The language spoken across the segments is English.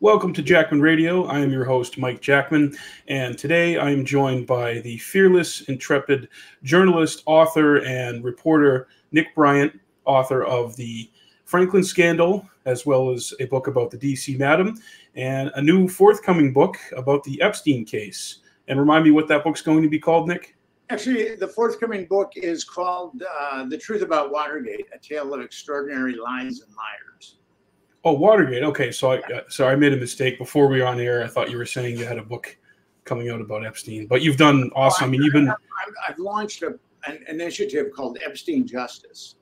Welcome to Jackman Radio. I am your host, Mike Jackman, and today I am joined by the fearless, intrepid journalist, author, and reporter Nick Bryant, author of the Franklin Scandal, as well as a book about the DC Madam, and a new forthcoming book about the Epstein case. And remind me what that book's going to be called, Nick? Actually, the forthcoming book is called uh, The Truth About Watergate A Tale of Extraordinary Lies and Liars. Oh, Watergate. Okay, so I uh, sorry, I made a mistake before we were on air. I thought you were saying you had a book coming out about Epstein, but you've done awesome. I mean, you've been. I've, I've launched a, an initiative called Epstein Justice.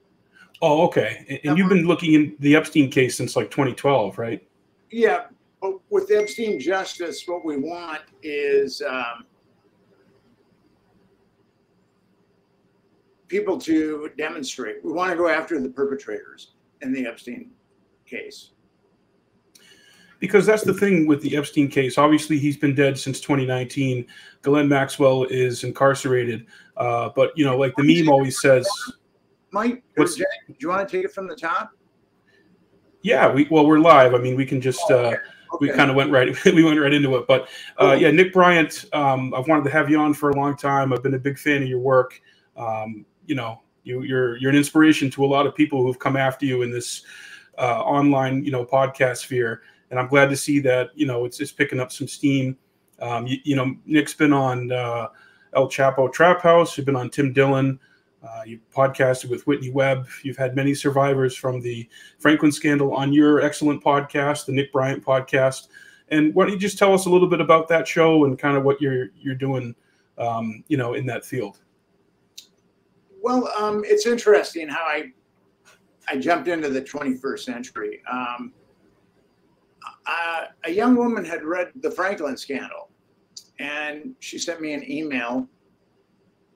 Oh, okay. And, and you've been looking in the Epstein case since like 2012, right? Yeah, but with Epstein Justice, what we want is um, people to demonstrate. We want to go after the perpetrators in the Epstein case because that's the thing with the Epstein case. Obviously, he's been dead since 2019. Ghislaine Maxwell is incarcerated. Uh, but you know, like the meme always says, Mike, do you want to take it from the top? Yeah, we well, we're live. I mean, we can just oh, okay. uh, okay. we kind of went right we went right into it. But uh, yeah, Nick Bryant, um, I've wanted to have you on for a long time. I've been a big fan of your work. Um, you know, you, you're you're an inspiration to a lot of people who've come after you in this uh, online, you know, podcast sphere and I'm glad to see that you know it's it's picking up some steam. Um, you, you, know, Nick's been on uh, El Chapo Trap House. You've been on Tim Dillon. Uh, you podcasted with Whitney Webb. You've had many survivors from the Franklin scandal on your excellent podcast, the Nick Bryant podcast. And why don't you just tell us a little bit about that show and kind of what you're you're doing, um, you know, in that field? Well, um, it's interesting how I I jumped into the 21st century. Um, uh, a young woman had read the Franklin scandal, and she sent me an email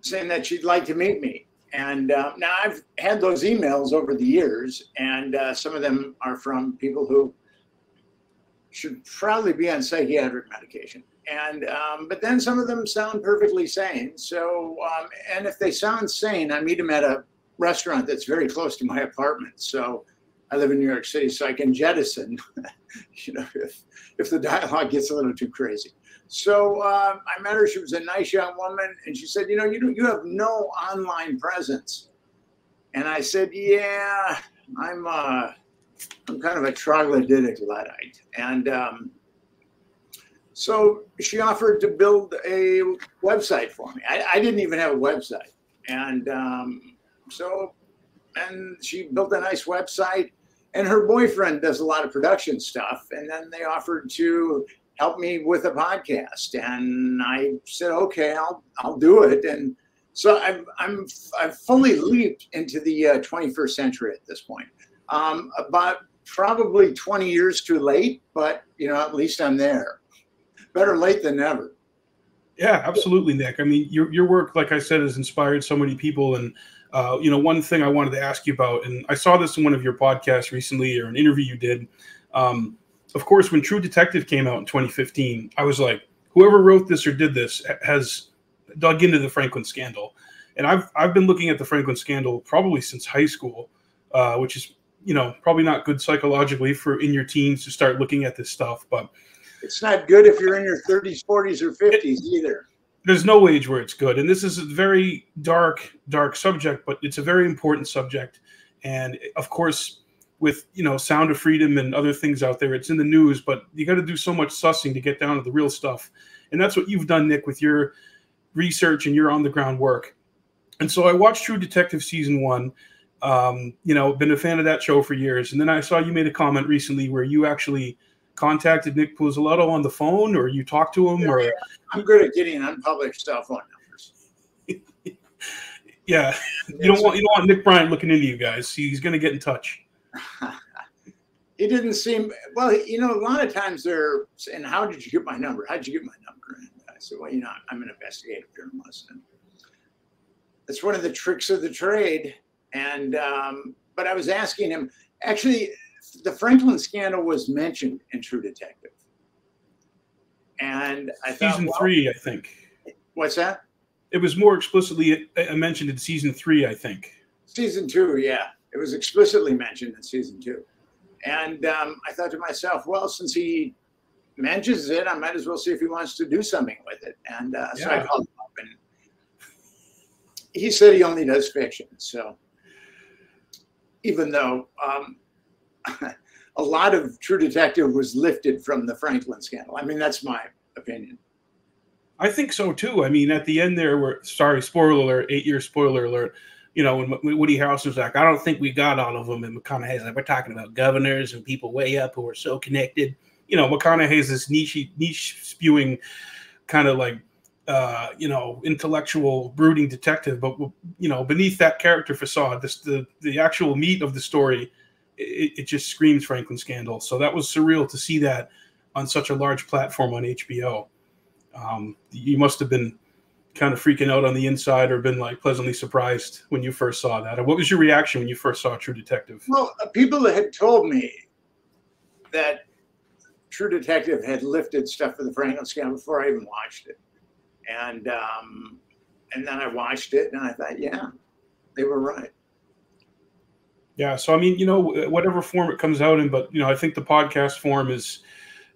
saying that she'd like to meet me. And uh, now I've had those emails over the years, and uh, some of them are from people who should probably be on psychiatric medication. And um, but then some of them sound perfectly sane. So um, and if they sound sane, I meet them at a restaurant that's very close to my apartment. So I live in New York City, so I can jettison, you know, if if the dialogue gets a little too crazy. So um, I met her. She was a nice young woman, and she said, "You know, you you have no online presence." And I said, "Yeah, I'm uh, I'm kind of a troglodytic luddite." And um, so she offered to build a website for me. I, I didn't even have a website, and um, so and she built a nice website and her boyfriend does a lot of production stuff. And then they offered to help me with a podcast, and I said, okay, I'll I'll do it. And so I'm I'm I've fully leaped into the uh, 21st century at this point. Um, about probably 20 years too late, but you know at least I'm there. Better late than never. Yeah, absolutely, Nick. I mean, your your work, like I said, has inspired so many people, and uh, you know, one thing I wanted to ask you about, and I saw this in one of your podcasts recently or an interview you did. Um, of course, when True Detective came out in 2015, I was like, whoever wrote this or did this has dug into the Franklin scandal. And I've, I've been looking at the Franklin scandal probably since high school, uh, which is, you know, probably not good psychologically for in your teens to start looking at this stuff. But it's not good if you're in your 30s, 40s, or 50s either there's no age where it's good. And this is a very dark dark subject but it's a very important subject. And of course with you know sound of freedom and other things out there it's in the news but you got to do so much sussing to get down to the real stuff. And that's what you've done nick with your research and your on the ground work. And so i watched true detective season one. Um, you know been a fan of that show for years. And then i saw you made a comment recently where you actually contacted Nick Pizzolatto on the phone, or you talked to him, or I'm good at getting unpublished cell phone numbers. yeah, you don't want you don't want Nick Bryant looking into you guys. He's going to get in touch. it didn't seem well. You know, a lot of times they're saying, "How did you get my number? How did you get my number?" And I said, "Well, you know, I'm an investigative journalist, and it's one of the tricks of the trade." And um, but I was asking him actually the Franklin scandal was mentioned in True Detective, and I season thought, well, three, I think. What's that? It was more explicitly uh, mentioned in season three, I think. Season two, yeah, it was explicitly mentioned in season two, and um, I thought to myself, well, since he mentions it, I might as well see if he wants to do something with it. And uh, so I called him up, and he said he only does fiction. So even though um, a lot of True Detective was lifted from the Franklin scandal, I mean that's my opinion. I think so too. I mean, at the end there, were sorry, spoiler alert, eight year spoiler alert. You know, when Woody Harrelson's like, I don't think we got all of them. And McConaughey's like, we're talking about governors and people way up who are so connected. You know, McConaughey's this Nietzsche, Nietzsche spewing kind of like, uh, you know, intellectual brooding detective. But you know, beneath that character facade, this the the actual meat of the story, it, it just screams Franklin scandal. So that was surreal to see that on such a large platform on HBO. Um, you must have been kind of freaking out on the inside or been like pleasantly surprised when you first saw that. What was your reaction when you first saw True Detective? Well, uh, people had told me that True Detective had lifted stuff for the Franklin scandal before I even watched it, and um, and then I watched it and I thought, yeah, they were right. Yeah, so I mean, you know, whatever form it comes out in, but you know, I think the podcast form is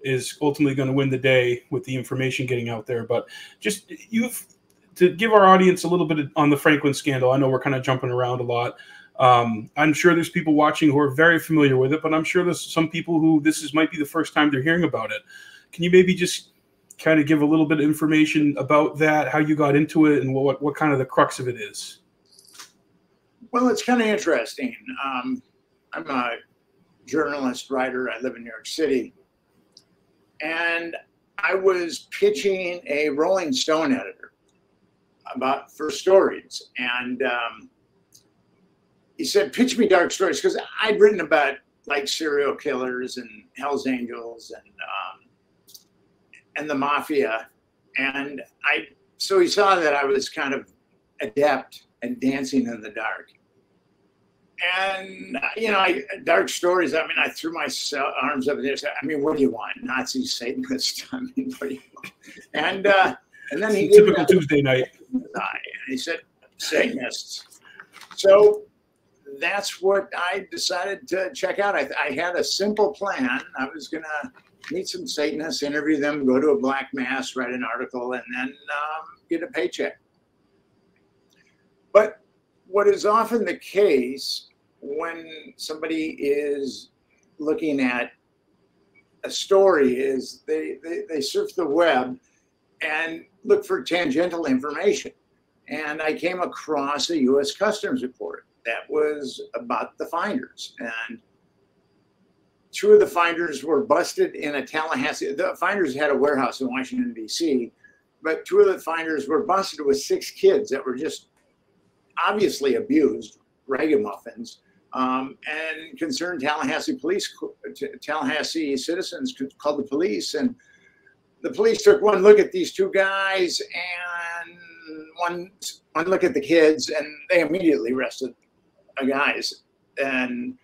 is ultimately going to win the day with the information getting out there. But just you've to give our audience a little bit on the Franklin scandal. I know we're kind of jumping around a lot. Um, I'm sure there's people watching who are very familiar with it, but I'm sure there's some people who this is might be the first time they're hearing about it. Can you maybe just kind of give a little bit of information about that, how you got into it, and what what kind of the crux of it is? Well, it's kind of interesting. Um, I'm a journalist, writer. I live in New York City, and I was pitching a Rolling Stone editor about for stories, and um, he said, "Pitch me dark stories," because I'd written about like serial killers and Hell's Angels and um, and the mafia, and I so he saw that I was kind of adept at dancing in the dark, and you know, I, dark stories. I mean, I threw my arms up there. And said, I mean, what do you want, Nazi Satanist? I mean, what do you want? And uh, and then he typical Tuesday night. And he said Satanists. So that's what I decided to check out. I, I had a simple plan. I was gonna meet some Satanists, interview them, go to a black mass, write an article, and then um, get a paycheck. But what is often the case when somebody is looking at a story is they, they, they surf the web and look for tangential information. And I came across a US Customs report that was about the finders. And two of the finders were busted in a Tallahassee. The finders had a warehouse in Washington, D.C., but two of the finders were busted with six kids that were just obviously abused, ragamuffins um, and concerned Tallahassee police, Tallahassee citizens called the police, and the police took one look at these two guys and one one look at the kids, and they immediately arrested the guys, and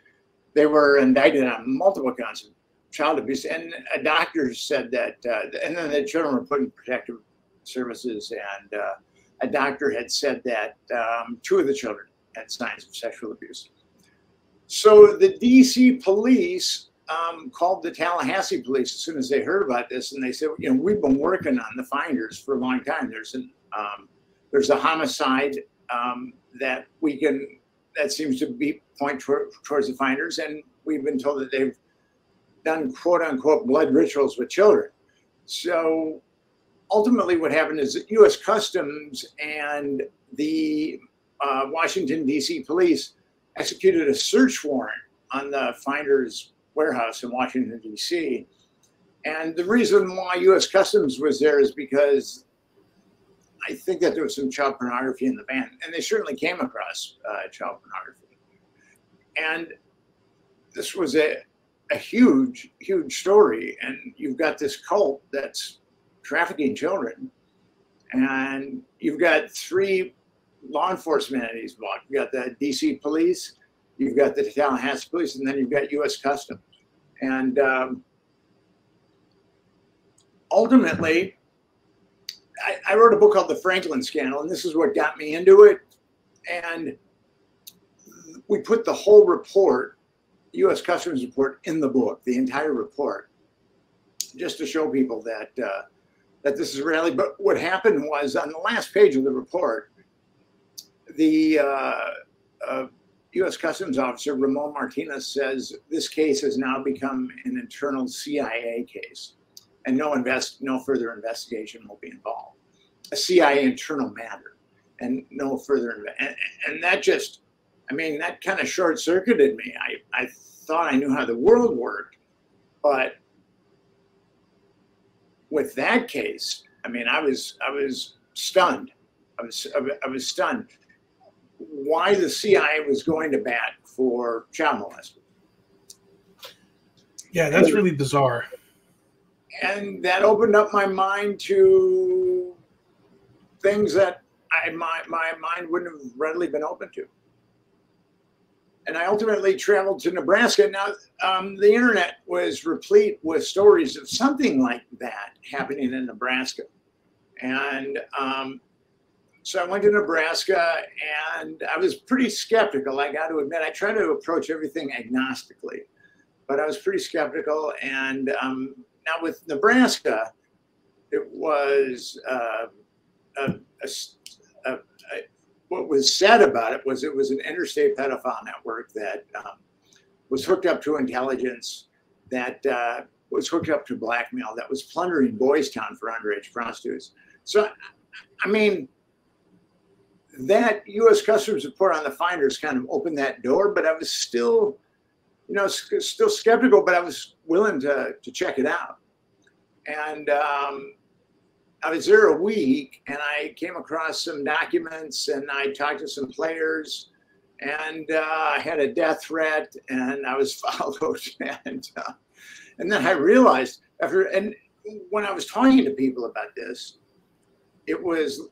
they were indicted on multiple counts of child abuse. And a doctor said that, uh, and then the children were put in protective services, and uh, a doctor had said that um, two of the children had signs of sexual abuse. So the DC police um, called the Tallahassee police as soon as they heard about this, and they said, you know, we've been working on the finders for a long time. There's an um, there's a homicide um, that we can that seems to be point toward, towards the finders, and we've been told that they've done quote unquote blood rituals with children. So ultimately, what happened is that U.S. Customs and the uh, Washington D.C. police executed a search warrant on the finder's warehouse in Washington, D.C. And the reason why U.S. Customs was there is because I think that there was some child pornography in the van, and they certainly came across uh, child pornography. And this was a, a huge, huge story. And you've got this cult that's trafficking children, and you've got three law enforcement entities involved. You've got the DC police, you've got the Tallahassee police, and then you've got U.S. Customs. And um, ultimately, I, I, wrote a book called The Franklin Scandal, and this is what got me into it. And we put the whole report, U.S. Customs report, in the book, the entire report. just to show people that uh, that this is reality. But what happened was on the last page of the report, the uh, uh, U.S. Customs Officer Ramon Martinez says this case has now become an internal CIA case, and no invest no further investigation will be involved. A CIA internal matter, and no further and, and that just, I mean, that kind of short circuited me. I I thought I knew how the world worked, but with that case, I mean, I was I was stunned. I was I was stunned why the CIA was going to bat for child molesters. Yeah, that's really bizarre. And that opened up my mind to things that I, my, my mind wouldn't have readily been open to. And I ultimately traveled to Nebraska. Now, um, the internet was replete with stories of something like that happening in Nebraska. And um, so I went to Nebraska and I was pretty skeptical. I got to admit, I try to approach everything agnostically, but I was pretty skeptical. And um, now with Nebraska, it was uh, a, a, a, what was said about it was it was an interstate pedophile network that um, was hooked up to intelligence, that uh, was hooked up to blackmail, that was plundering Boys Town for underage prostitutes. So, I mean, that U.S. Customs report on the finders kind of opened that door, but I was still, you know, still skeptical, but I was willing to, to check it out. And um, I was there a week and I came across some documents and I talked to some players and uh, I had a death threat and I was followed. and, uh, and then I realized after, and when I was talking to people about this, it was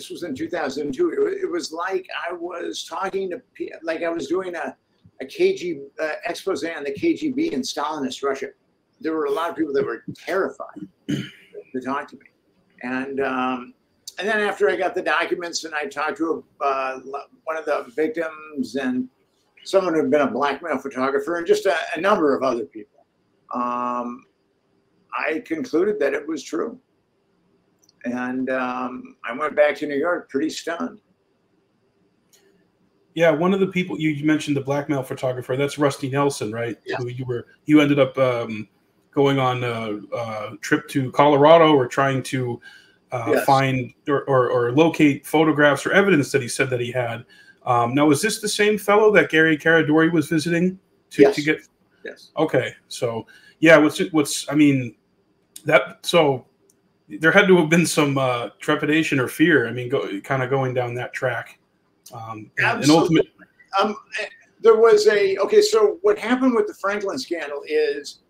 this was in 2002. It, was like I was talking to, like I was doing a, a KG uh, expose on the KGB in Stalinist Russia. There were a lot of people that were terrified to talk to me. And, um, and then after I got the documents and I talked to a, uh, one of the victims and someone who had been a blackmail photographer and just a, a number of other people, um, I concluded that it was true and um, I went back to New York pretty stunned. Yeah, one of the people you mentioned, the blackmail photographer, that's Rusty Nelson, right? Yeah. Who you were, you ended up um, going on a, a, trip to Colorado or trying to uh, yes. find or, or, or, locate photographs or evidence that he said that he had. Um, now, is this the same fellow that Gary Caradori was visiting to, yes. to get? Yes. Okay, so yeah, what's what's I mean that so there had to have been some uh, trepidation or fear. I mean, go, kind of going down that track. Um, and, and ultimate. Um, there was a okay. So what happened with the Franklin scandal is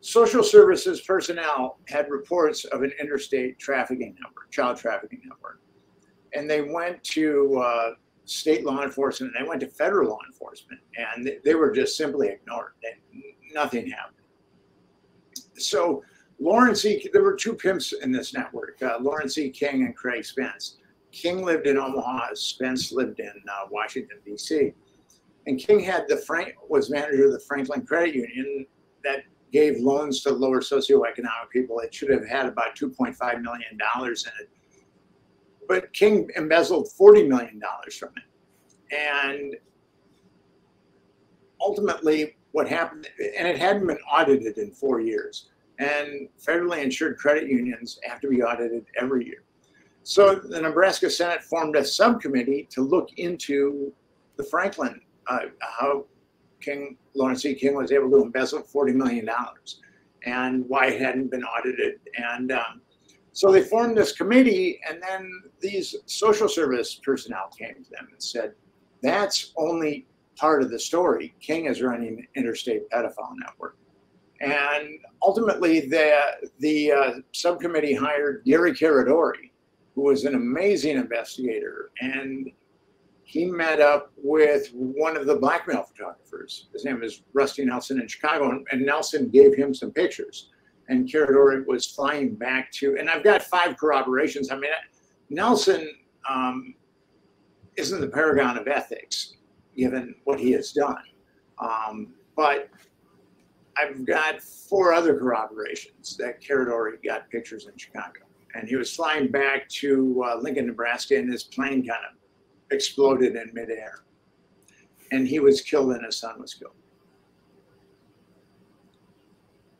social services personnel had reports of an interstate trafficking network, child trafficking network, and they went to uh, state law enforcement and they went to federal law enforcement, and they, they were just simply ignored. They, nothing happened. So Lawrence E. There were two pimps in this network: uh, Lawrence E. King and Craig Spence. King lived in Omaha. Spence lived in uh, Washington D.C. And King had the Frank was manager of the Franklin Credit Union that gave loans to lower socioeconomic people. It should have had about 2.5 million dollars in it, but King embezzled 40 million dollars from it, and ultimately what happened and it hadn't been audited in four years and federally insured credit unions have to be audited every year. So the Nebraska Senate formed a subcommittee to look into the Franklin, uh, how King Lawrence E. King was able to embezzle $40 million and why it hadn't been audited. And um, so they formed this committee, and then these social service personnel came to them and said, that's only part of the story. King is running an interstate pedophile network. And ultimately, the, the uh, subcommittee hired Gary Caradori, who was an amazing investigator. And he met up with one of the blackmail photographers. His name is Rusty Nelson in Chicago. And, and Nelson gave him some pictures. And Caradori was flying back to, and I've got five corroborations. I mean, Nelson um, isn't the paragon of ethics, given what he has done. Um, but I've got four other corroborations that Caradori got pictures in Chicago. And he was flying back to uh, Lincoln, Nebraska, and his plane kind of exploded in midair. And he was killed, and his son was killed.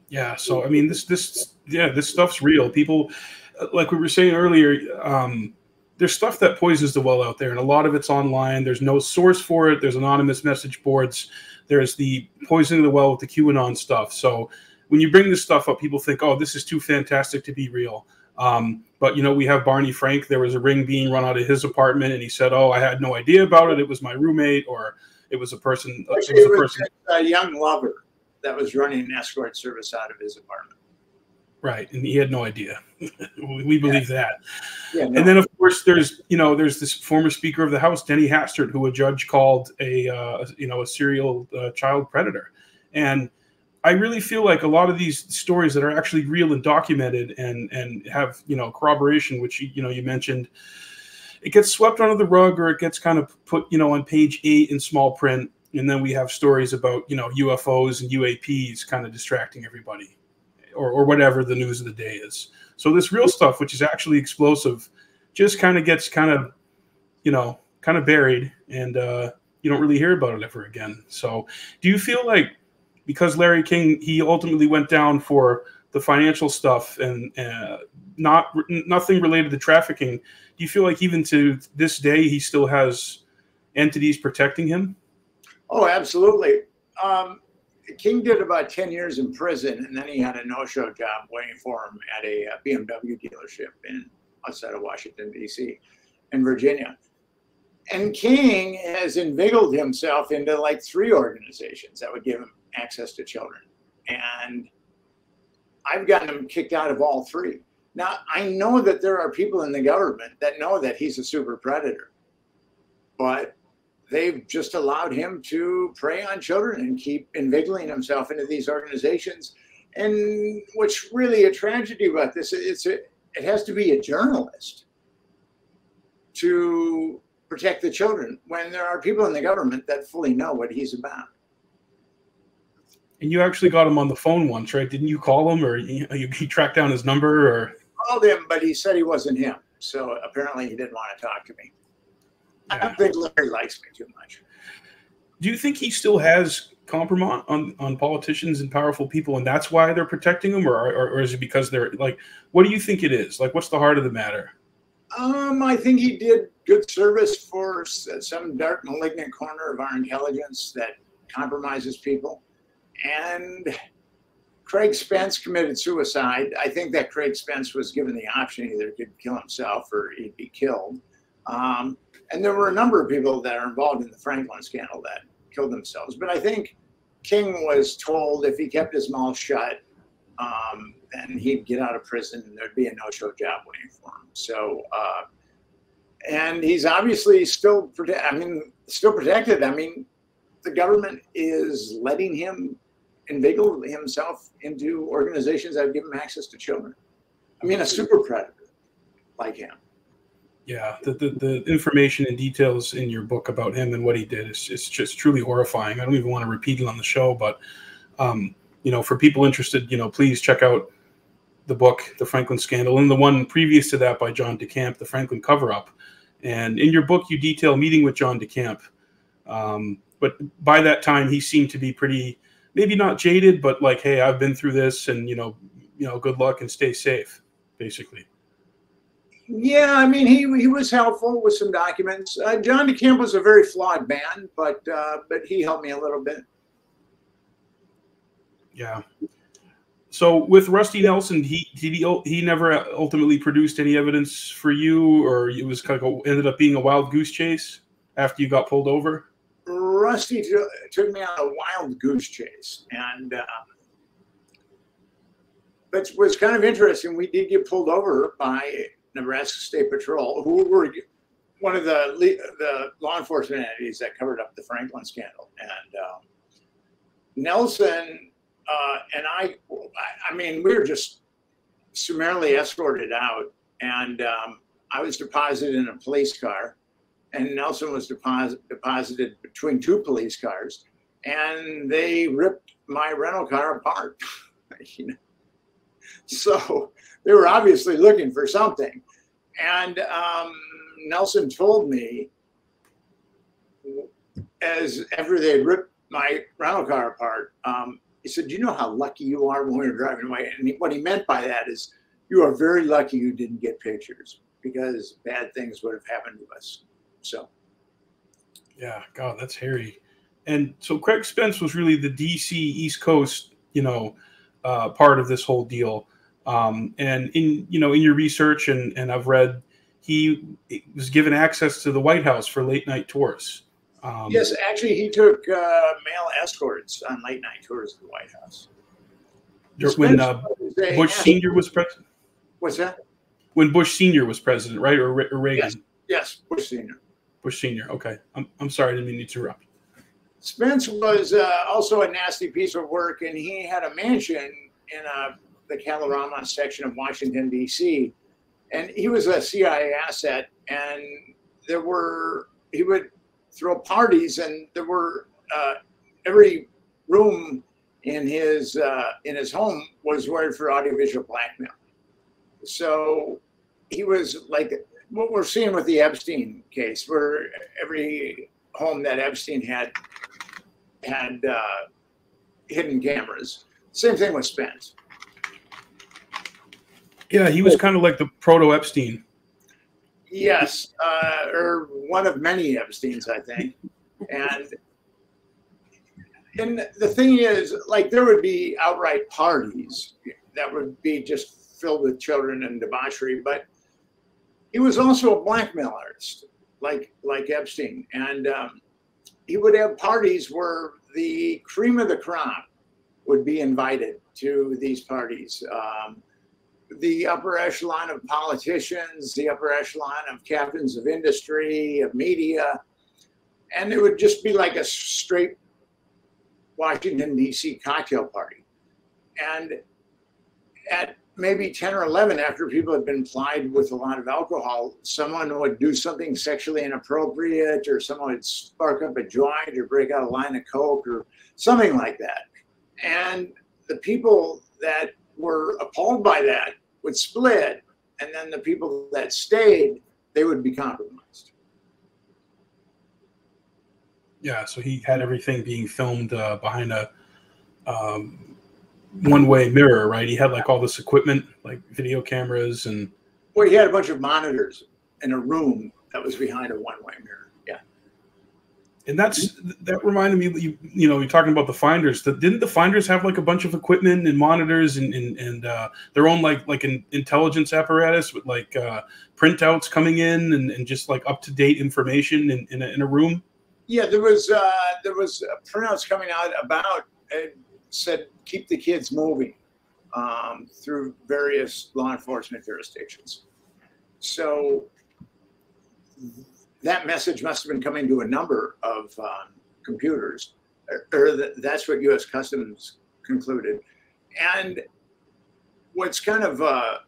Yeah. So I mean, this this yeah, this stuff's real. People, like we were saying earlier, um, there's stuff that poisons the well out there, and a lot of it's online. There's no source for it. There's anonymous message boards. There's the poisoning the well with the QAnon stuff. So when you bring this stuff up, people think, "Oh, this is too fantastic to be real." Um, but you know, we have Barney Frank. There was a ring being run out of his apartment, and he said, "Oh, I had no idea about it. It was my roommate, or it was a person. Actually, it was a, person. a young lover that was running an escort service out of his apartment." Right, and he had no idea. we believe yeah. that. Yeah, no. And then, of course, there's you know there's this former Speaker of the House, Denny Hastert, who a judge called a uh, you know a serial uh, child predator, and I really feel like a lot of these stories that are actually real and documented and and have you know corroboration, which you know you mentioned, it gets swept under the rug or it gets kind of put you know on page eight in small print, and then we have stories about you know UFOs and UAPs kind of distracting everybody or, or whatever the news of the day is. So this real stuff, which is actually explosive, just kind of gets kind of, you know, kind of buried, and uh, you don't really hear about it ever again. So, do you feel like because Larry King he ultimately went down for the financial stuff and uh, not nothing related to trafficking? Do you feel like even to this day he still has entities protecting him? Oh, absolutely. Um, King did about 10 years in prison, and then he had a no-show job waiting for him at a, a uh, BMW dealership in outside of Washington, D.C. in Virginia. And King has inveigled himself into like three organizations that would give him access to children. And I've gotten him kicked out of all three. Now, I know that there are people in the government that know that he's a super predator, but they've just allowed him to prey on children and keep inveigling himself into these organizations. And what's really a tragedy about this, it's a, it has to be a journalist to protect the children when there are people in the government that fully know what he's about. And you actually got him on the phone once, right? Didn't you call him, or you, you tracked down his number, or called him, but he said he wasn't him. So apparently, he didn't want to talk to me. I don't think Larry likes me too much. Do you think he still has compromise on, on politicians and powerful people, and that's why they're protecting him, or, or, or is it because they're like, what do you think it is? Like, what's the heart of the matter? Um, I think he did good service for some dark, malignant corner of our intelligence that compromises people. And Craig Spence committed suicide. I think that Craig Spence was given the option either he could kill himself or he'd be killed. Um, and there were a number of people that are involved in the Franklin scandal that killed themselves. But I think King was told if he kept his mouth shut, um, then he'd get out of prison and there'd be a no-show job waiting for him. So, uh, and he's obviously still, prote- I mean, still protected. I mean, the government is letting him inveigle himself into organizations that give him access to children. I mean, a super predator like him yeah the, the, the information and details in your book about him and what he did is it's just truly horrifying. I don't even want to repeat it on the show but um, you know for people interested you know please check out the book the franklin scandal and the one previous to that by john decamp the franklin cover up. And in your book you detail meeting with john decamp. Um, but by that time he seemed to be pretty maybe not jaded but like hey i've been through this and you know you know good luck and stay safe basically yeah, I mean, he he was helpful with some documents. Uh, John DeCamp was a very flawed man, but uh, but he helped me a little bit. Yeah. So with Rusty Nelson, he did he he never ultimately produced any evidence for you, or it was kind of a, ended up being a wild goose chase after you got pulled over. Rusty took me on a wild goose chase, and uh, but was kind of interesting. We did get pulled over by Nebraska State Patrol, who were one of the the law enforcement entities that covered up the Franklin scandal. And um, Nelson uh, and I, I mean, we were just summarily escorted out, and um, I was deposited in a police car, and Nelson was deposit, deposited between two police cars. and they ripped my rental car apart. you know? So they were obviously looking for something. And um, Nelson told me, as after they had ripped my rental car apart, um, he said, "You know how lucky you are when we were driving away." And what he meant by that is, you are very lucky you didn't get pictures because bad things would have happened to us. So, yeah, God, that's hairy. And so Craig Spence was really the DC East Coast, you know, uh, part of this whole deal. Um, and in you know in your research and and I've read he was given access to the White House for late night tours. Um, yes, actually, he took uh, male escorts on late night tours of the White House. When uh, Bush Senior was president. What's that? When Bush Senior was president, right, or, or Reagan? Yes. yes, Bush Senior. Bush Senior. Okay, I'm I'm sorry, I didn't mean to interrupt. Spence was uh, also a nasty piece of work, and he had a mansion in uh, the Kalorama section of Washington D.C. And he was a CIA asset, and there were he would throw parties, and there were uh, every room in his uh, in his home was wired for audiovisual blackmail. So he was like what we're seeing with the Epstein case, where every home that Epstein had had uh, hidden cameras. Same thing with Spence. Yeah, he was kind of like the proto Epstein. Yes, uh, or one of many Epstein's, I think. And and the thing is, like, there would be outright parties that would be just filled with children and debauchery, but he was also a blackmail artist, like like Epstein, and um, he would have parties where the cream of the crop would be invited to these parties. Um, the upper echelon of politicians, the upper echelon of captains of industry, of media, and it would just be like a straight Washington, D.C. cocktail party. And at maybe 10 or 11, after people had been plied with a lot of alcohol, someone would do something sexually inappropriate, or someone would spark up a joint, or break out a line of Coke, or something like that. And the people that were appalled by that would split, and then the people that stayed, they would be compromised. Yeah, so he had everything being filmed uh, behind a um, one-way mirror, right? He had like all this equipment, like video cameras, and well, he had a bunch of monitors in a room that was behind a one-way mirror Yeah. and that's that reminded me you, you know you're talking about the finders the, didn't the finders have like a bunch of equipment and monitors and and, and uh, their own like like an intelligence apparatus with like uh, printouts coming in and, and just like up to date information in, in a, in, a, room yeah there was uh, there was printouts coming out about it said keep the kids moving um, through various law enforcement jurisdictions so that message must have been coming to a number of um, computers, or, or that's what U.S. Customs concluded. And what's kind of uh,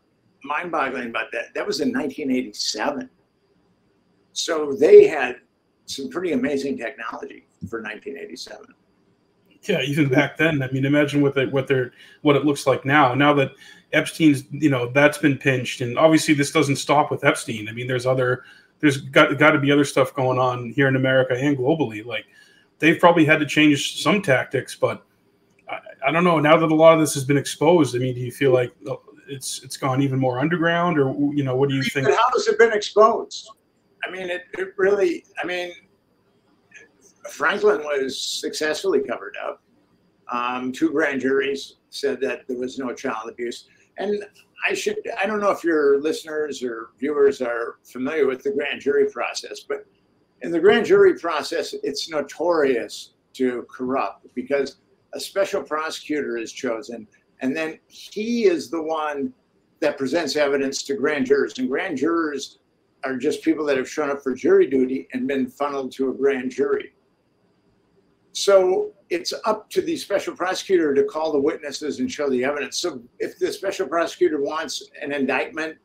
mind-boggling about that, that was in 1987. So they had some pretty amazing technology for 1987. Yeah, even back then. I mean, imagine what they, what they're what it looks like now. Now that Epstein's, you know, that's been pinched, and obviously this doesn't stop with Epstein. I mean, there's other there's got got to be other stuff going on here in America and globally. Like they've probably had to change some tactics, but I, I, don't know. Now that a lot of this has been exposed, I mean, do you feel like oh, it's it's gone even more underground, or you know, what do you think? How has it been exposed? I mean, it, it really. I mean, Franklin was successfully covered up. Um, two grand juries said that there was no child abuse, and I should, I don't know if your listeners or viewers are familiar with the grand jury process, but in the grand jury process, it's notorious to corrupt because a special prosecutor is chosen, and then he is the one that presents evidence to grand jurors. And grand jurors are just people that have shown up for jury duty and been funneled to a grand jury. So it's up to the special prosecutor to call the witnesses and show the evidence. So if the special prosecutor wants an indictment,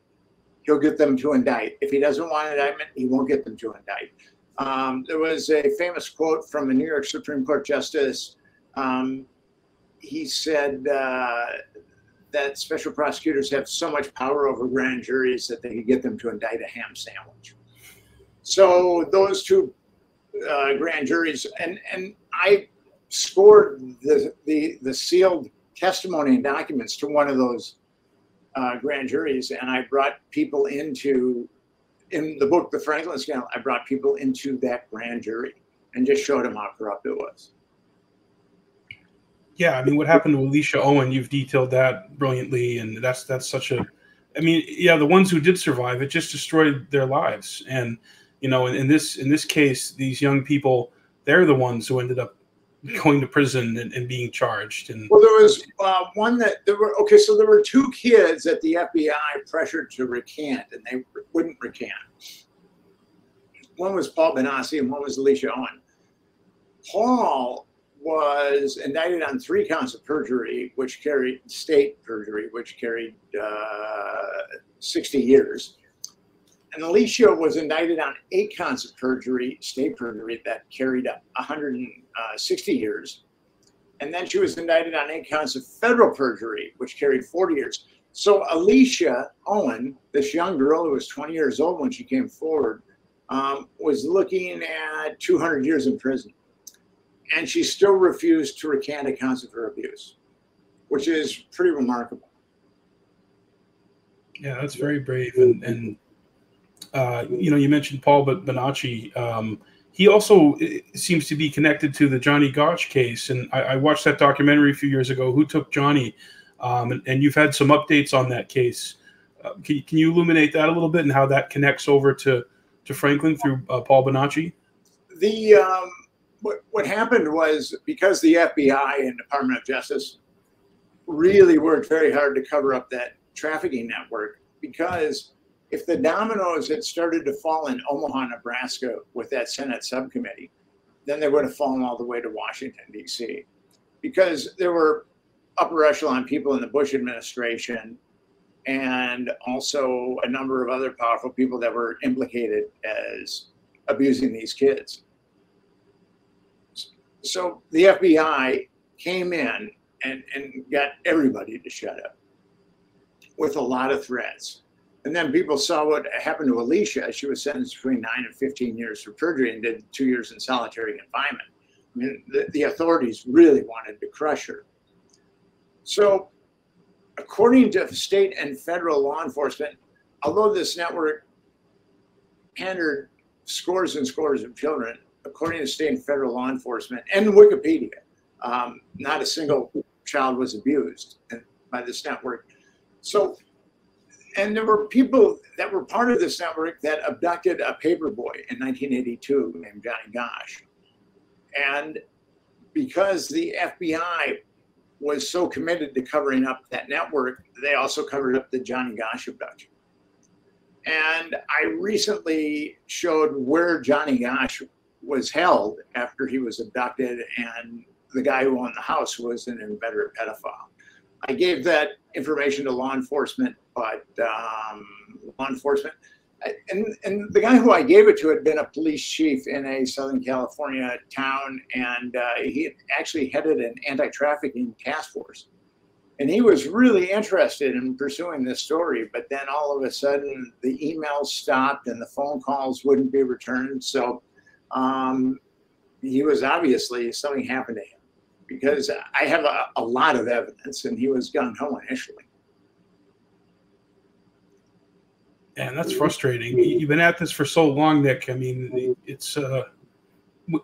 he'll get them to indict. If he doesn't want an indictment, he won't get them to indict. Um, there was a famous quote from a New York Supreme Court justice. Um, he said uh, that special prosecutors have so much power over grand juries that they could get them to indict a ham sandwich. So those two uh, grand juries, and and I scored the, the the sealed testimony and documents to one of those uh, grand juries, and I brought people into in the book, The Franklin Scandal. I brought people into that grand jury and just showed them how corrupt it was. Yeah, I mean, what happened to Alisha Owen? You've detailed that brilliantly, and that's that's such a. I mean, yeah, the ones who did survive, it just destroyed their lives, and you know, in, in this in this case, these young people, they're the ones who ended up going to prison and, and being charged. And well, there was uh, one that there were okay. So there were two kids that the FBI pressured to recant, and they wouldn't recant. One was Paul Bonacci, and one was Alisha Owen. Paul was indicted on three counts of perjury, which carried state perjury, which carried uh, 60 years. And Alisha was indicted on eight counts of perjury, state perjury, that carried 160 years. And then she was indicted on eight counts of federal perjury, which carried 40 years. So Alisha Owen, this young girl who was 20 years old when she came forward, um, was looking at 200 years in prison. And she still refused to recant accounts of her abuse, which is pretty remarkable. Yeah, that's very brave. And, and uh, you know, you mentioned Paul Bonacci. Um, he also seems to be connected to the Johnny Gosch case. And I, I watched that documentary a few years ago, Who Took Johnny? Um, and, and, you've had some updates on that case. Uh, can, can you illuminate that a little bit and how that connects over to to Franklin through uh, Paul Bonacci? The um, what what happened was because the FBI and Department of Justice really worked very hard to cover up that trafficking network because if the dominoes had started to fall in Omaha, Nebraska with that Senate subcommittee, then they would have fallen all the way to Washington, D.C. Because there were upper echelon people in the Bush administration and also a number of other powerful people that were implicated as abusing these kids. So the FBI came in and, and got everybody to shut up with a lot of threats. And then people saw what happened to Alisha. She was sentenced between nine and 15 years for perjury and did two years in solitary confinement. I mean, the, the authorities really wanted to crush her. So according to state and federal law enforcement, although this network pandered scores and scores of children, according to state and federal law enforcement and Wikipedia, um, not a single child was abused by this network. So, and there were people that were part of this network that abducted a paper boy in 1982 named Johnny Gosch. And because the FBI was so committed to covering up that network, they also covered up the Johnny Gosch abduction. And I recently showed where Johnny Gosch was held after he was abducted, and the guy who owned the house was an inveterate pedophile. I gave that information to law enforcement, but um, law enforcement and, and the guy who I gave it to had been a police chief in a Southern California town, and uh, he actually headed an anti-trafficking task force. And he was really interested in pursuing this story, but then all of a sudden the emails stopped and the phone calls wouldn't be returned. So um, he was obviously something happened to him because I have a, a lot of evidence, and he was gun ho initially. And that's frustrating. You've been at this for so long, Nick. I mean, it's uh,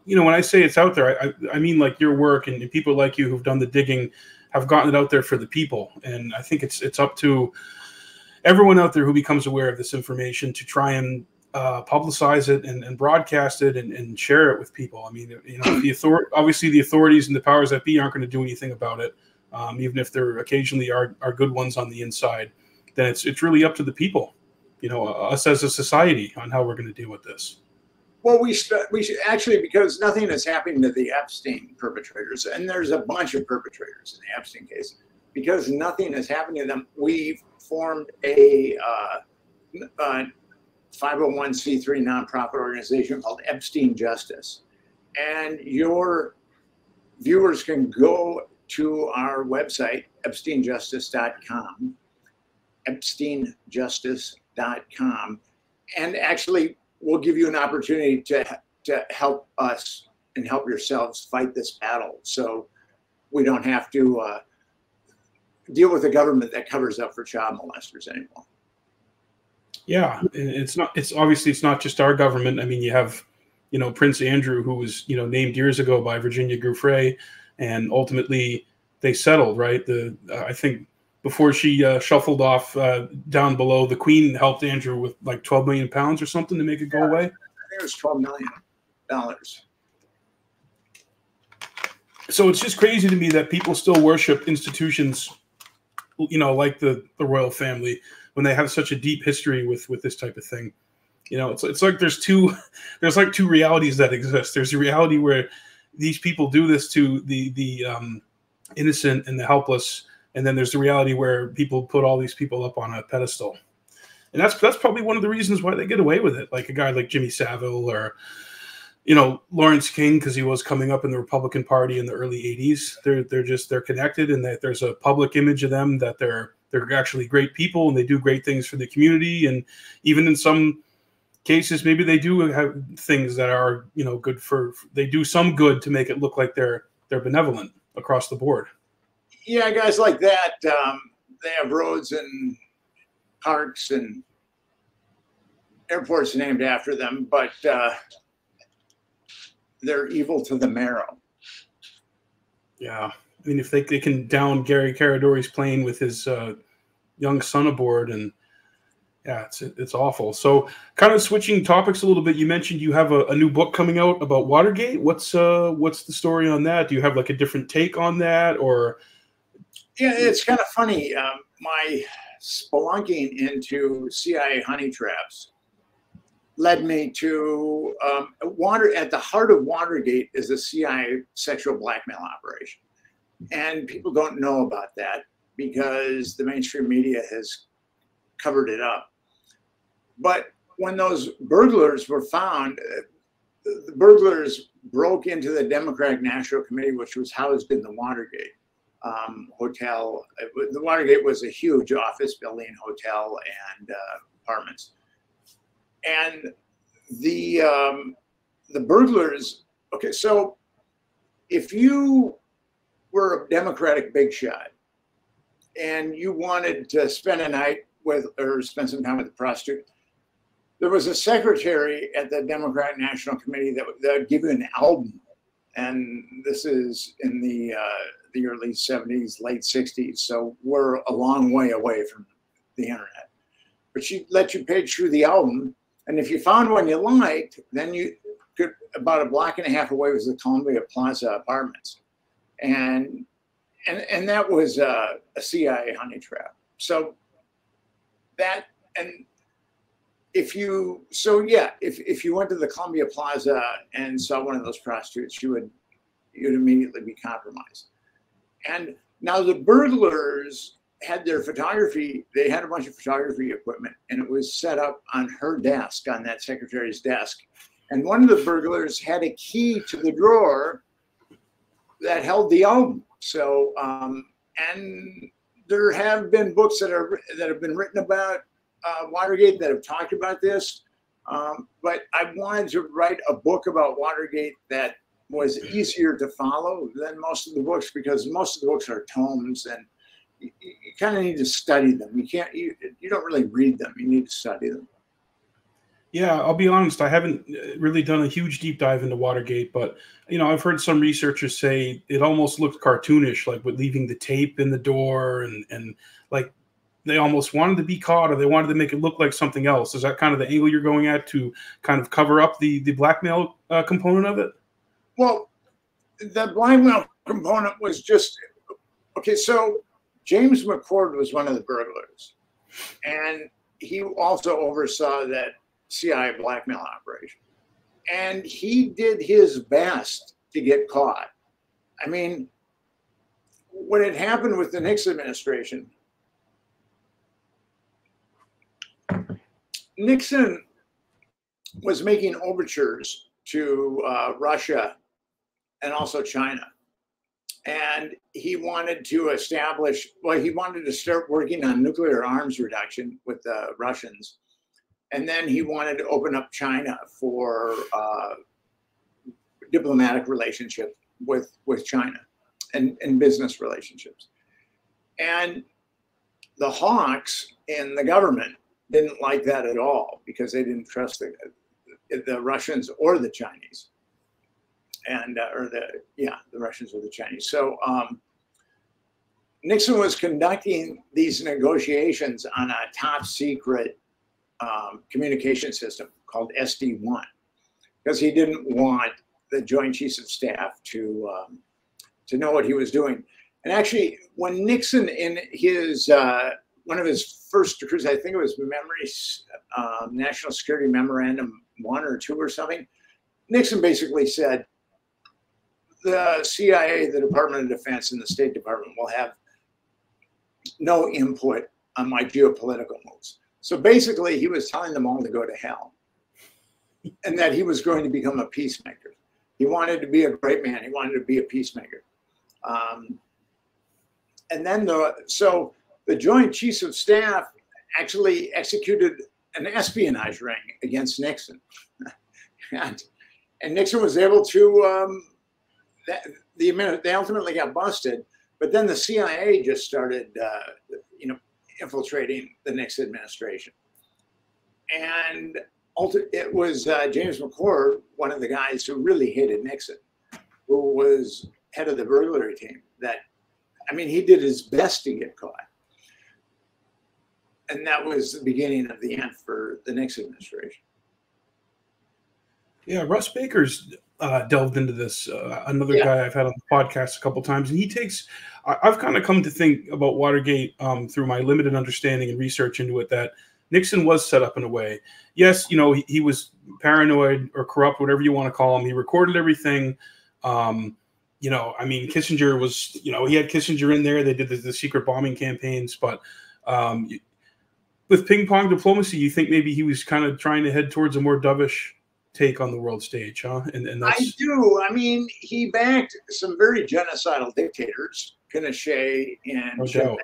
you know, when I say it's out there, I, I mean like your work and people like you who've done the digging have gotten it out there for the people. And I think it's it's up to everyone out there who becomes aware of this information to try and uh, publicize it and, and broadcast it and, and, share it with people. I mean, you know, the author- obviously the authorities and the powers that be aren't going to do anything about it, um, even if there occasionally are, are good ones on the inside. Then it's it's really up to the people you know us as a society on how we're going to deal with this well we st- we should actually because nothing is happening to the epstein perpetrators and there's a bunch of perpetrators in the epstein case because nothing is happening to them we've formed a uh, uh, 501c3 nonprofit organization called Epstein Justice. And your viewers can go to our website, epsteinjustice.com, epsteinjustice.com, and actually we'll give you an opportunity to, to help us and help yourselves fight this battle. So we don't have to uh, deal with a government that covers up for child molesters anymore. Yeah, it's not. It's obviously it's not just our government. I mean, you have, you know, Prince Andrew, who was you know named years ago by Virginia Giuffre, and ultimately they settled. Right. The uh, I think before she uh, shuffled off uh, down below, the Queen helped Andrew with like twelve million pounds or something to make it go away. I think it was twelve million dollars. So it's just crazy to me that people still worship institutions, you know, like the the royal family when they have such a deep history with with this type of thing. You know, it's it's like there's two there's like two realities that exist. There's a reality where these people do this to the the um, innocent and the helpless, and then there's the reality where people put all these people up on a pedestal, and that's that's probably one of the reasons why they get away with it. Like a guy like Jimmy Savile or you know Lawrence King because he was coming up in the Republican Party in the early '80s. They're they're just they're connected, and that there's a public image of them that they're they're actually great people and they do great things for the community. And even in some cases, maybe they do have things that are you know good for. They do some good to make it look like they're they're benevolent across the board. Yeah, guys like that. Um, they have roads and parks and airports named after them, but uh, they're evil to the marrow. Yeah. I mean, if they, they can down Gary Caradori's plane with his uh, young son aboard, and yeah, it's it's awful. So, kind of switching topics a little bit. You mentioned you have a, a new book coming out about Watergate. What's uh what's the story on that? Do you have like a different take on that, or? Yeah, it's kind of funny. Um, my spelunking into CIA honey traps led me to um, water at the heart of Watergate is a CIA sexual blackmail operation. And people don't know about that because the mainstream media has covered it up. But when those burglars were found, uh, the burglars broke into the Democratic National Committee, which was housed in the Watergate um, Hotel. The Watergate was a huge office building, hotel, and uh, apartments. And the um, the burglars. Okay, so if you were a Democratic big shot and you wanted to spend a night with or spend some time with a prostitute, there was a secretary at the Democratic National Committee that, that would give you an album. And this is in the uh, the early 70s, late 60s. So we're a long way away from the internet. But she'd let you page through the album. And if you found one you liked, then you could, about a block and a half away was the Columbia Plaza Apartments and and and that was uh, a CIA honey trap. So that and if you so yeah, if if you went to the Columbia Plaza and saw one of those prostitutes, you would you'd immediately be compromised. And now the burglars had their photography, they had a bunch of photography equipment, and it was set up on her desk, on that secretary's desk. And one of the burglars had a key to the drawer that held the album. So, um, and there have been books that are that have been written about uh, Watergate that have talked about this. Um, but I wanted to write a book about Watergate that was easier to follow than most of the books because most of the books are tomes and you, you kind of need to study them. You can't, you, you don't really read them. You need to study them. Yeah, I'll be honest. I haven't uh, really done a huge deep dive into Watergate, but you know, I've heard some researchers say it almost looked cartoonish, like with leaving the tape in the door, and and like they almost wanted to be caught, or they wanted to make it look like something else. Is that kind of the angle you're going at to kind of cover up the the blackmail uh, component of it? Well, the blackmail component was just okay. So James McCord was one of the burglars, and he also oversaw that CIA blackmail operation. And he did his best to get caught. I mean, what had happened with the Nixon administration, Nixon was making overtures to uh, Russia and also China. And he wanted to establish, well, he wanted to start working on nuclear arms reduction with the Russians. And then he wanted to open up China for uh, diplomatic relationship with, with China and, and business relationships. And the hawks in the government didn't like that at all because they didn't trust the, the Russians or the Chinese, and uh, or the yeah the Russians or the Chinese. So um, Nixon was conducting these negotiations on a top secret um, communication system called SD1 because he didn't want the Joint Chiefs of Staff to um, to know what he was doing. And actually, when Nixon in his uh, one of his first decrees, I think it was Memories, uh, National Security Memorandum one or two or something, Nixon basically said the CIA, the Department of Defense, and the State Department will have no input on my geopolitical moves. So basically, he was telling them all to go to hell and that he was going to become a peacemaker. He wanted to be a great man, he wanted to be a peacemaker. Um, and then the so the Joint Chiefs of Staff actually executed an espionage ring against Nixon, and and Nixon was able to um, that, the they ultimately got busted, but then the CIA just started uh, infiltrating the Nixon administration, and it was uh, James McCord, one of the guys who really hated Nixon, who was head of the burglary team that I mean, he did his best to get caught. And that was the beginning of the end for the Nixon administration. Yeah, Russ Baker's uh, delved into this. Uh, another yeah. guy I've had on the podcast a couple times, and he takes. I, have kind of come to think about Watergate um, through my limited understanding and research into it that Nixon was set up in a way. Yes, you know he, he was paranoid or corrupt, whatever you want to call him. He recorded everything. Um, you know, I mean, Kissinger was, you know, he had Kissinger in there. They did the, the secret bombing campaigns, but um, with ping pong diplomacy, you think maybe he was kind of trying to head towards a more dovish take on the world stage, huh? And, and that's... I do. I mean, he backed some very genocidal dictators, Pinochet and Chile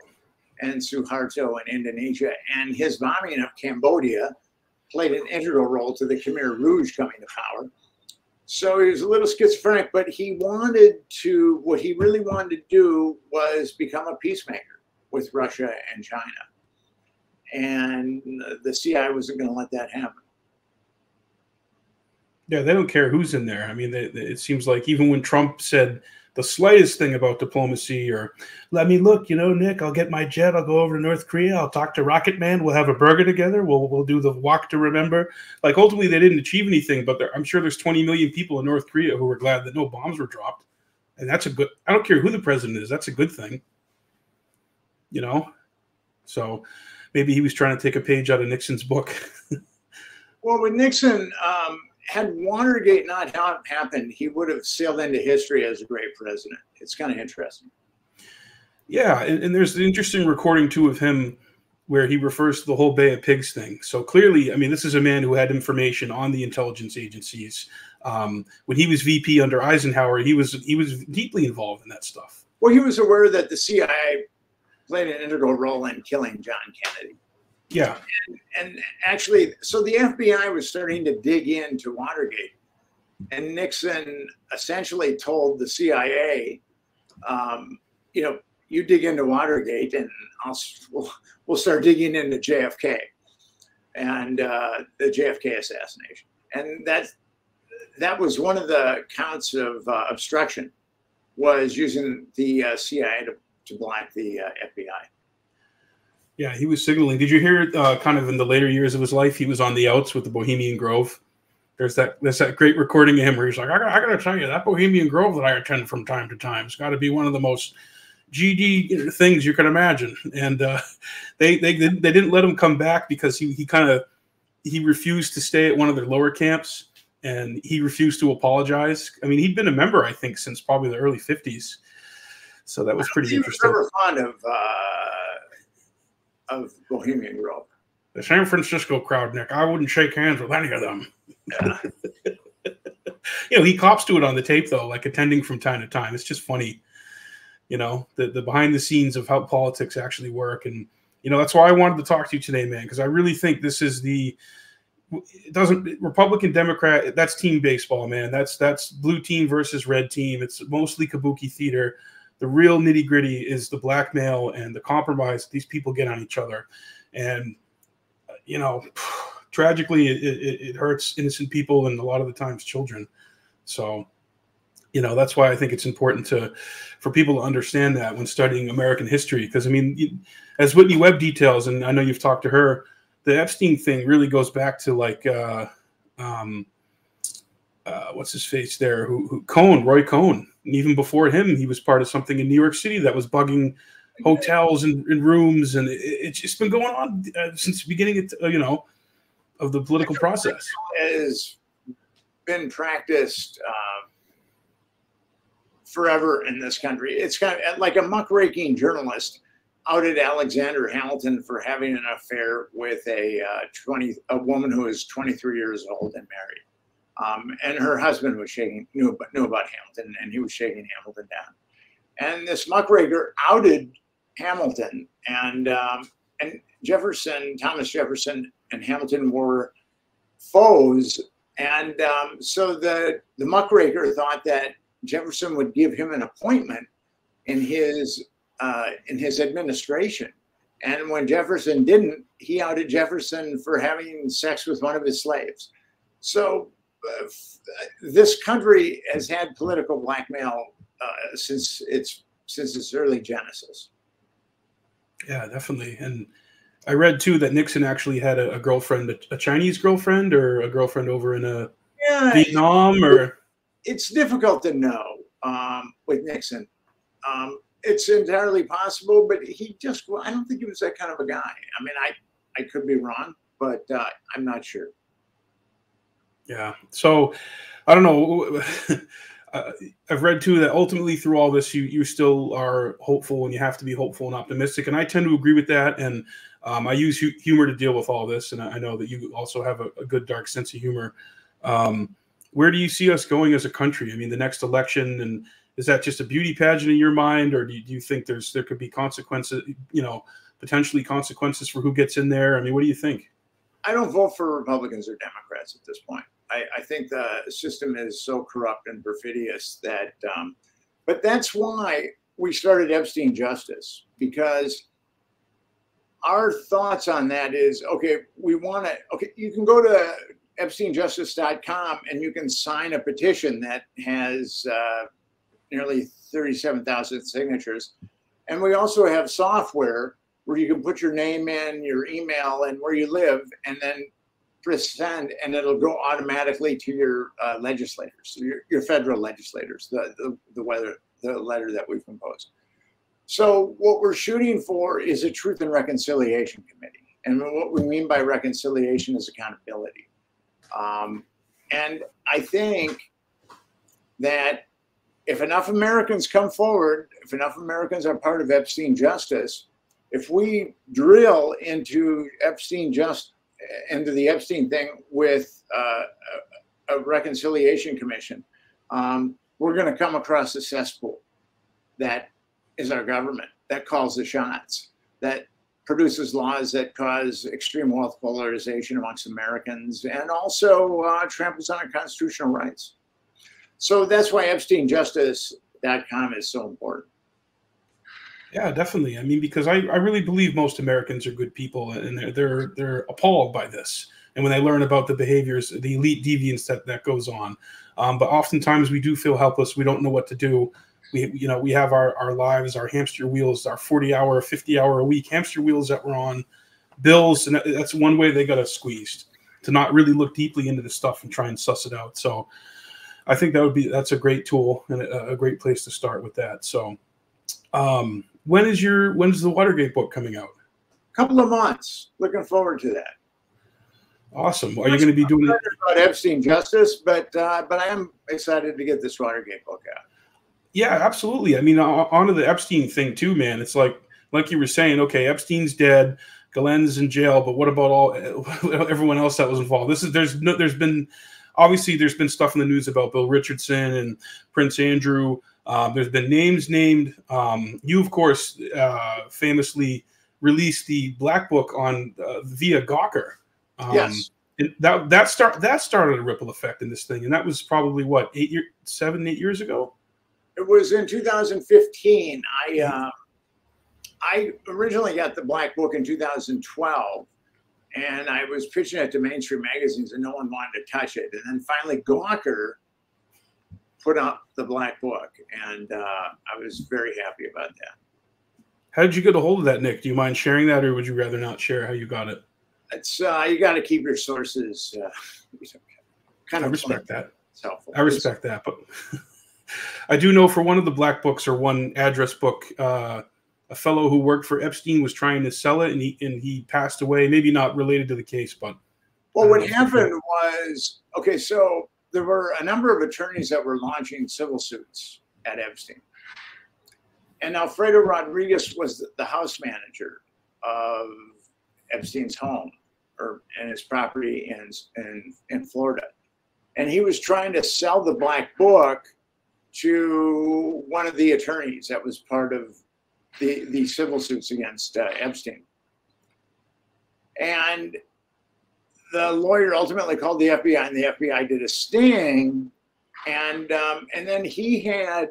and Suharto in Indonesia, and his bombing of Cambodia played an integral role to the Khmer Rouge coming to power. So he was a little schizophrenic, but he wanted to, what he really wanted to do was become a peacemaker with Russia and China. And the CIA wasn't going to let that happen. Yeah, they don't care who's in there. I mean, they, they, it seems like even when Trump said the slightest thing about diplomacy or let me look, you know, Nick, I'll get my jet, I'll go over to North Korea, I'll talk to Rocket Man, we'll have a burger together, we'll we'll do the walk to remember. Like ultimately they didn't achieve anything, but I'm sure there's 20 million people in North Korea who were glad that no bombs were dropped. And that's a good I don't care who the president is, that's a good thing. You know? So maybe he was trying to take a page out of Nixon's book. well, with Nixon, um, had Watergate not happened, he would have sailed into history as a great president. It's kind of interesting. Yeah, and, and, there's an interesting recording too of him where he refers to the whole Bay of Pigs thing. So clearly, I mean, this is a man who had information on the intelligence agencies. Um, when he was VP under Eisenhower, he was he was deeply involved in that stuff. Well, he was aware that the CIA played an integral role in killing John Kennedy. Yeah. And, and, actually, so the FBI was starting to dig into Watergate. And Nixon essentially told the CIA, um, you know, you dig into Watergate and I'll, we'll, we'll start digging into JFK and uh, the JFK assassination. And that, that was one of the counts of uh, obstruction was using the uh, CIA to, to block the uh, FBI. Yeah, he was signaling. Did you hear uh, kind of in the later years of his life, he was on the outs with the Bohemian Grove? There's that there's that great recording of him where he's like, I, got. I got to tell you, that Bohemian Grove that I attend from time to time has got to be one of the most GD things you can imagine. And uh, they, they they didn't let him come back because he he kind of he refused to stay at one of their lower camps and he refused to apologize. I mean, he'd been a member, I think, since probably the early 50s. So that was pretty interesting. Was fond of uh, of Bohemian Grove. the San Francisco crowd, Nick. I wouldn't shake hands with any of them. Yeah. you know, he cops to it on the tape though, like attending from time to time. It's just funny, you know, the the behind the scenes of how politics actually work, and you know that's why I wanted to talk to you today, man, because I really think this is the it doesn't Republican Democrat that's team baseball, man. That's that's blue team versus red team. It's mostly kabuki theater. The real nitty gritty is the blackmail and the compromise these people get on each other, and you know tragically, it, it, it hurts innocent people and a lot of the times children. So, you know, that's why I think it's important to for people to understand that when studying American history. Because I mean, as Whitney Webb details, and I know you've talked to her, the Epstein thing really goes back to like, uh, um, uh, what's his face there? Who, who Cohn, Roy Cohn. And even before him, he was part of something in New York City that was bugging hotels and, and rooms, and it, it's just been going on uh, since the beginning. Of, uh, you know, of the political process. Has been practiced uh, forever in this country. It's kind of like a muckraking journalist outed Alexander Hamilton for having an affair with a uh, 20 a woman who is 23 years old and married. Um, and her husband was shaking knew, knew about Hamilton and he was shaking Hamilton down. And this muckraker outed Hamilton and um, and Jefferson, Thomas Jefferson, and Hamilton were foes. And um, so the, the muckraker thought that Jefferson would give him an appointment in his uh, in his administration. And when Jefferson didn't, he outed Jefferson for having sex with one of his slaves. So this country has had political blackmail uh, since its since its early genesis. Yeah, definitely. And I read too that Nixon actually had a, a girlfriend, a, a, Chinese girlfriend, or a girlfriend over in a uh, yeah, Vietnam, or it's difficult to know um, with Nixon. Um, it's entirely possible, but he just I don't think he was that kind of a guy. I mean, I I could be wrong, but uh, I'm not sure. Yeah. So I don't know. uh, I've read too that ultimately through all this, you you still are hopeful, and you have to be hopeful and optimistic. And I tend to agree with that. And um, I use hu- humor to deal with all this, and I, know that you also have a, a good dark sense of humor. Um, where do you see us going as a country? I mean, the next election, and is that just a beauty pageant in your mind, or do you, do you think there's there could be consequences? You know, potentially consequences for who gets in there. I mean, what do you think? I don't vote for Republicans or Democrats at this point. I, I think the system is so corrupt and perfidious that, um, but that's why we started Epstein Justice because our thoughts on that is okay, we want to, okay, you can go to EpsteinJustice.com and you can sign a petition that has uh, nearly 37,000 signatures. And we also have software where you can put your name in, your email, and where you live, and then and it'll go automatically to your uh, legislators, your, your federal legislators, the, the, the, weather, the letter that we've composed. So what we're shooting for is a Truth and Reconciliation Committee. And what we mean by reconciliation is accountability. Um, and I think that if enough Americans come forward, if enough Americans are part of Epstein justice, if we drill into Epstein just into the Epstein thing with uh, a, a, reconciliation commission, um, we're going to come across a cesspool that is our government that calls the shots, that produces laws that cause extreme wealth polarization amongst Americans and also uh, tramples on our constitutional rights. So that's why EpsteinJustice.com is so important. Yeah, definitely. I mean, because I, I really believe most Americans are good people and they're, they're, they're appalled by this. And when they learn about the behaviors, the elite deviance that, that goes on. Um, but oftentimes we do feel helpless. We don't know what to do we you know we have our our lives our hamster wheels our 40 hour 50 hour a week hamster wheels that we're on bills and that's one way they got us squeezed to not really look deeply into the stuff and try and suss it out so i think that would be that's a great tool and a, a great place to start with that so um when is your when's the watergate book coming out a couple of months looking forward to that awesome are you going to be doing it about epstein justice but uh, but i am excited to get this watergate book out yeah, absolutely. I mean, onto the Epstein thing too, man. It's like like you were saying, okay, Epstein's dead, Ghislaine's in jail, but what about all everyone else that was involved? This is there's no there's been obviously there's been stuff in the news about Bill Richardson and Prince Andrew. Um, there's been names named. Um, you, of course, uh, famously released the Black Book on uh, via Gawker. Um, yes. that that start that started a ripple effect in this thing, and that was probably what eight year, seven, eight years ago. It was in 2015. I uh, I originally got the Black Book in 2012, and I was pitching it to mainstream magazines, and no one wanted to touch it. And then finally, Gawker put out the Black Book, and uh, I was very happy about that. How did you get a hold of that, Nick? Do you mind sharing that, or would you rather not share how you got it? It's uh, you got to keep your sources. Uh, kind of I respect that. Helpful. I respect that, but I do know for one of the black books or one address book, uh, a fellow who worked for Epstein was trying to sell it, and he and he passed away. Maybe not related to the case, but well, what happened was okay. So there were a number of attorneys that were launching civil suits at Epstein, and Alfredo Rodriguez was the house manager of Epstein's home or and his property in in in Florida, and he was trying to sell the black book to one of the attorneys that was part of the, the civil suits against uh, Epstein. And the lawyer ultimately called the FBI, and the FBI did a sting. And um, and then he had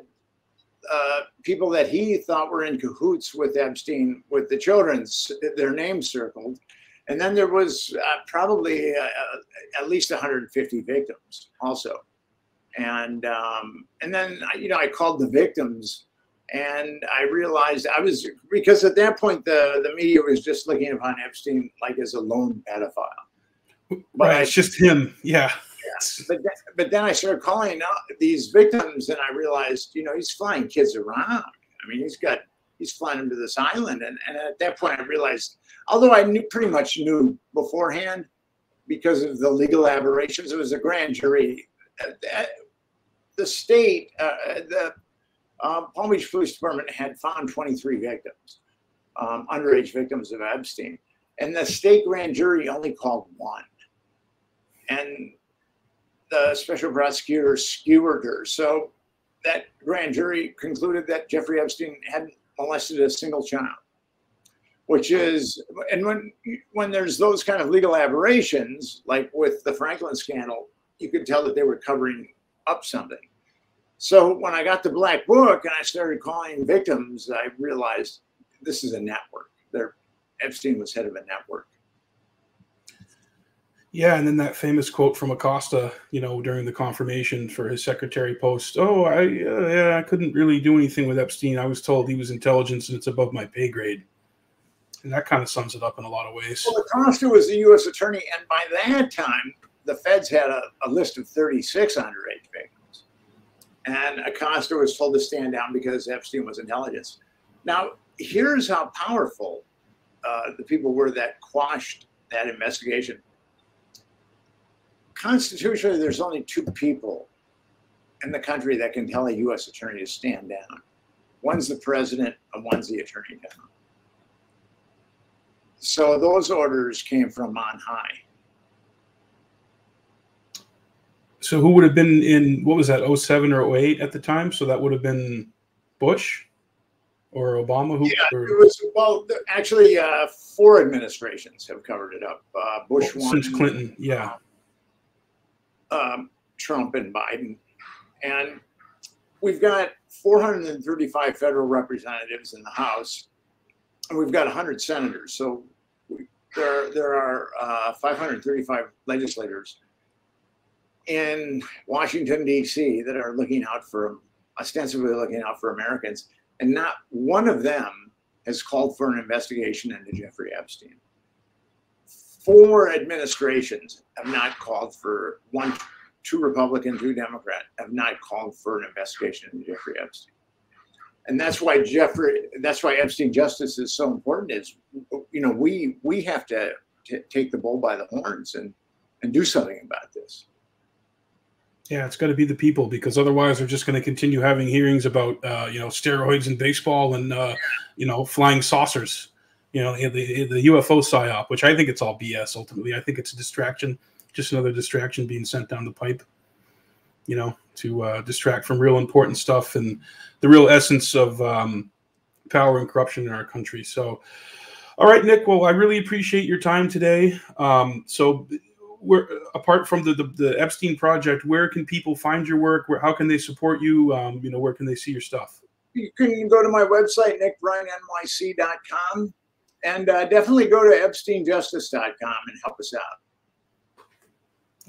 uh, people that he thought were in cahoots with Epstein, with the children's their names circled. And then there was uh, probably uh, uh at least 150 victims also. And um, and then you know I called the victims and I realized I was because at that point the the media was just looking upon Epstein like as a lone pedophile. But right, it's just him. Yeah. yeah. But then, but then I started calling out these victims, and I realized, you know, he's flying kids around. I mean, he's got he's flying them to this island, and, and at that point, I realized, although I knew pretty much knew beforehand because of the legal aberrations, it was a grand jury. Uh, the state, uh, the um, Palm Beach Police Department had found 23 victims, um, underage victims of Epstein, and the state grand jury only called one. And the special prosecutor skewered her. So that grand jury concluded that Jeffrey Epstein hadn't molested a single child, which is, and when when there's those kind of legal aberrations, like with the Franklin scandal, you could tell that they were covering up something. So when I got the black book and I started calling victims, I realized this is a network. Epstein was head of a network. Yeah, and then that famous quote from Acosta, you know, during the confirmation for his secretary post. Oh, I uh, yeah, I couldn't really do anything with Epstein. I was told he was intelligence and it's above my pay grade. And that kind of sums it up in a lot of ways. Well, Acosta was the U.S. attorney, and by that time, the feds had a, a list of 36 underage victims. And Acosta was told to stand down because Epstein was intelligence. Now, here's how powerful uh, the people were that quashed that investigation. Constitutionally, there's only two people in the country that can tell a U.S. attorney to stand down. One's the president, and one's the attorney general. So those orders came from on high. So who would have been in what was that 07 or 08 at the time? So that would have been Bush or Obama. Who, yeah, or, it was well. Actually, uh, four administrations have covered it up. Uh, Bush well, one, since Clinton, yeah. Um, Trump and Biden, and we've got 435 federal representatives in the House, and we've got 100 senators. So we, there, there are uh, 535 legislators in Washington, D.C., that are looking out for, ostensibly looking out for Americans. And not one of them has called for an investigation into Jeffrey Epstein. Four administrations have not called for one, two Republican, two Democrat have not called for an investigation into Jeffrey Epstein. And that's why Jeffrey, that's why Epstein justice is so important. Is you know we we have to take the bull by the horns and and do something about this. Yeah, it's got to be the people because otherwise they're just going to continue having hearings about uh, you know steroids in baseball and uh, you know flying saucers, you know the the UFO psyop, which I think it's all BS. Ultimately, I think it's a distraction, just another distraction being sent down the pipe, you know, to uh, distract from real important stuff and the real essence of um, power and corruption in our country. So, all right, Nick. Well, I really appreciate your time today. Um, so where apart from the, the, the Epstein project, where can people find your work? Where how can they support you? Um, you know, where can they see your stuff? You can go to my website, nickbryantnyc.com, and uh, definitely go to epsteinjustice.com and help us out.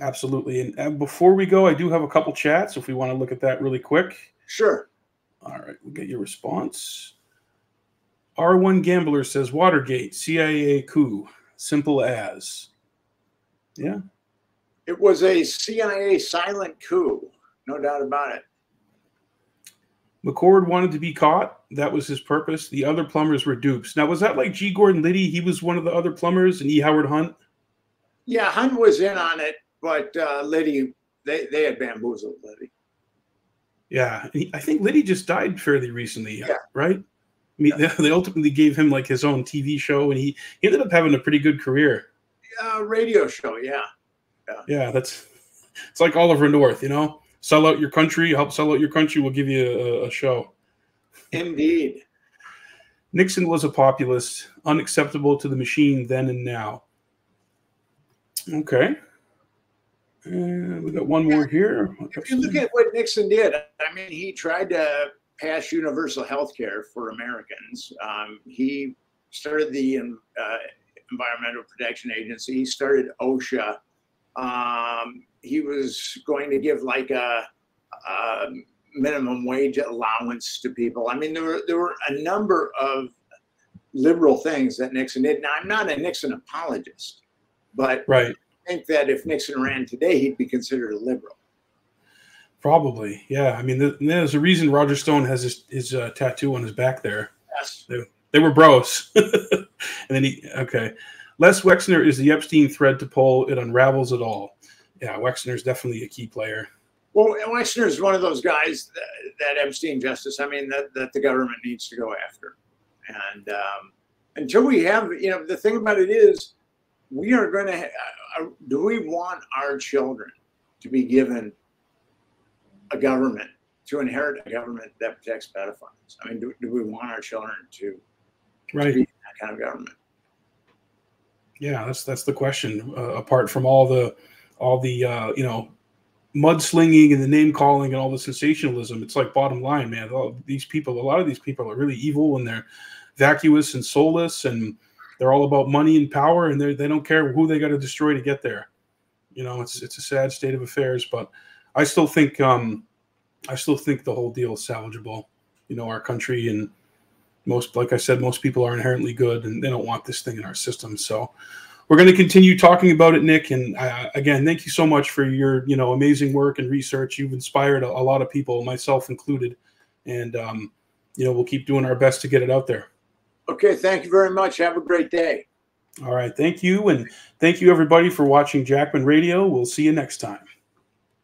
Absolutely. And, and before we go, I do have a couple chats if we want to look at that really quick. Sure. All right, we'll get your response. R1 Gambler says Watergate, CIA coup, simple as. Yeah. It was a CIA silent coup, no doubt about it. McCord wanted to be caught. That was his purpose. The other plumbers were dupes. Now, was that like G. Gordon Liddy? He was one of the other plumbers, and E. Howard Hunt? Yeah, Hunt was in on it, but uh, Liddy, they, they had bamboozled Liddy. Yeah, I think Liddy just died fairly recently, yeah. right? I mean, yeah. they ultimately gave him like his own TV show, and he, he ended up having a pretty good career uh, radio show. Yeah. yeah. Yeah. That's, it's like Oliver North, you know, sell out your country, help sell out your country. We'll give you a, a show. Indeed. Nixon was a populist, unacceptable to the machine then and now. Okay. And we got one more here. If you look at what Nixon did, I mean, he tried to pass universal health care for Americans. Um, he started the uh, Environmental Protection Agency. He started OSHA. Um, he was going to give like a, a, minimum wage allowance to people. I mean, there were there were a number of liberal things that Nixon did. Now, I'm not a Nixon apologist, but right. I think that if Nixon ran today, he'd be considered a liberal. Probably, yeah. I mean, there's a reason Roger Stone has his, his uh, tattoo on his back there. Yes. They, they were bros. and then he, okay. Les Wexner is the Epstein thread to pull. It unravels it all. Yeah, Wexner is definitely a key player. Well, Wexner is one of those guys that, that, Epstein justice, I mean, that, that the government needs to go after. And um, until we have, you know, the thing about it is, we are going to, uh, do we want our children to be given a government, to inherit a government that protects pedophiles? I mean, do, do we want our children to right. that kind of government. Yeah, that's that's the question. Uh, apart from all the all the uh, you know mudslinging and the name calling and all the sensationalism, it's like bottom line, man. These people, a lot of these people are really evil and they're vacuous and soulless, and they're all about money and power, and they they don't care who they got to destroy to get there. You know, it's it's a sad state of affairs, but I still think um, I still think the whole deal is salvageable. You know, our country and most like i said most people are inherently good and they don't want this thing in our system so we're going to continue talking about it nick and uh, again thank you so much for your you know amazing work and research. You've inspired a, a lot of people myself included and um, you know we'll keep doing our best to get it out there. Okay thank you very much. Have a great day. All right thank you and thank you everybody for watching jackman radio. We'll see you next time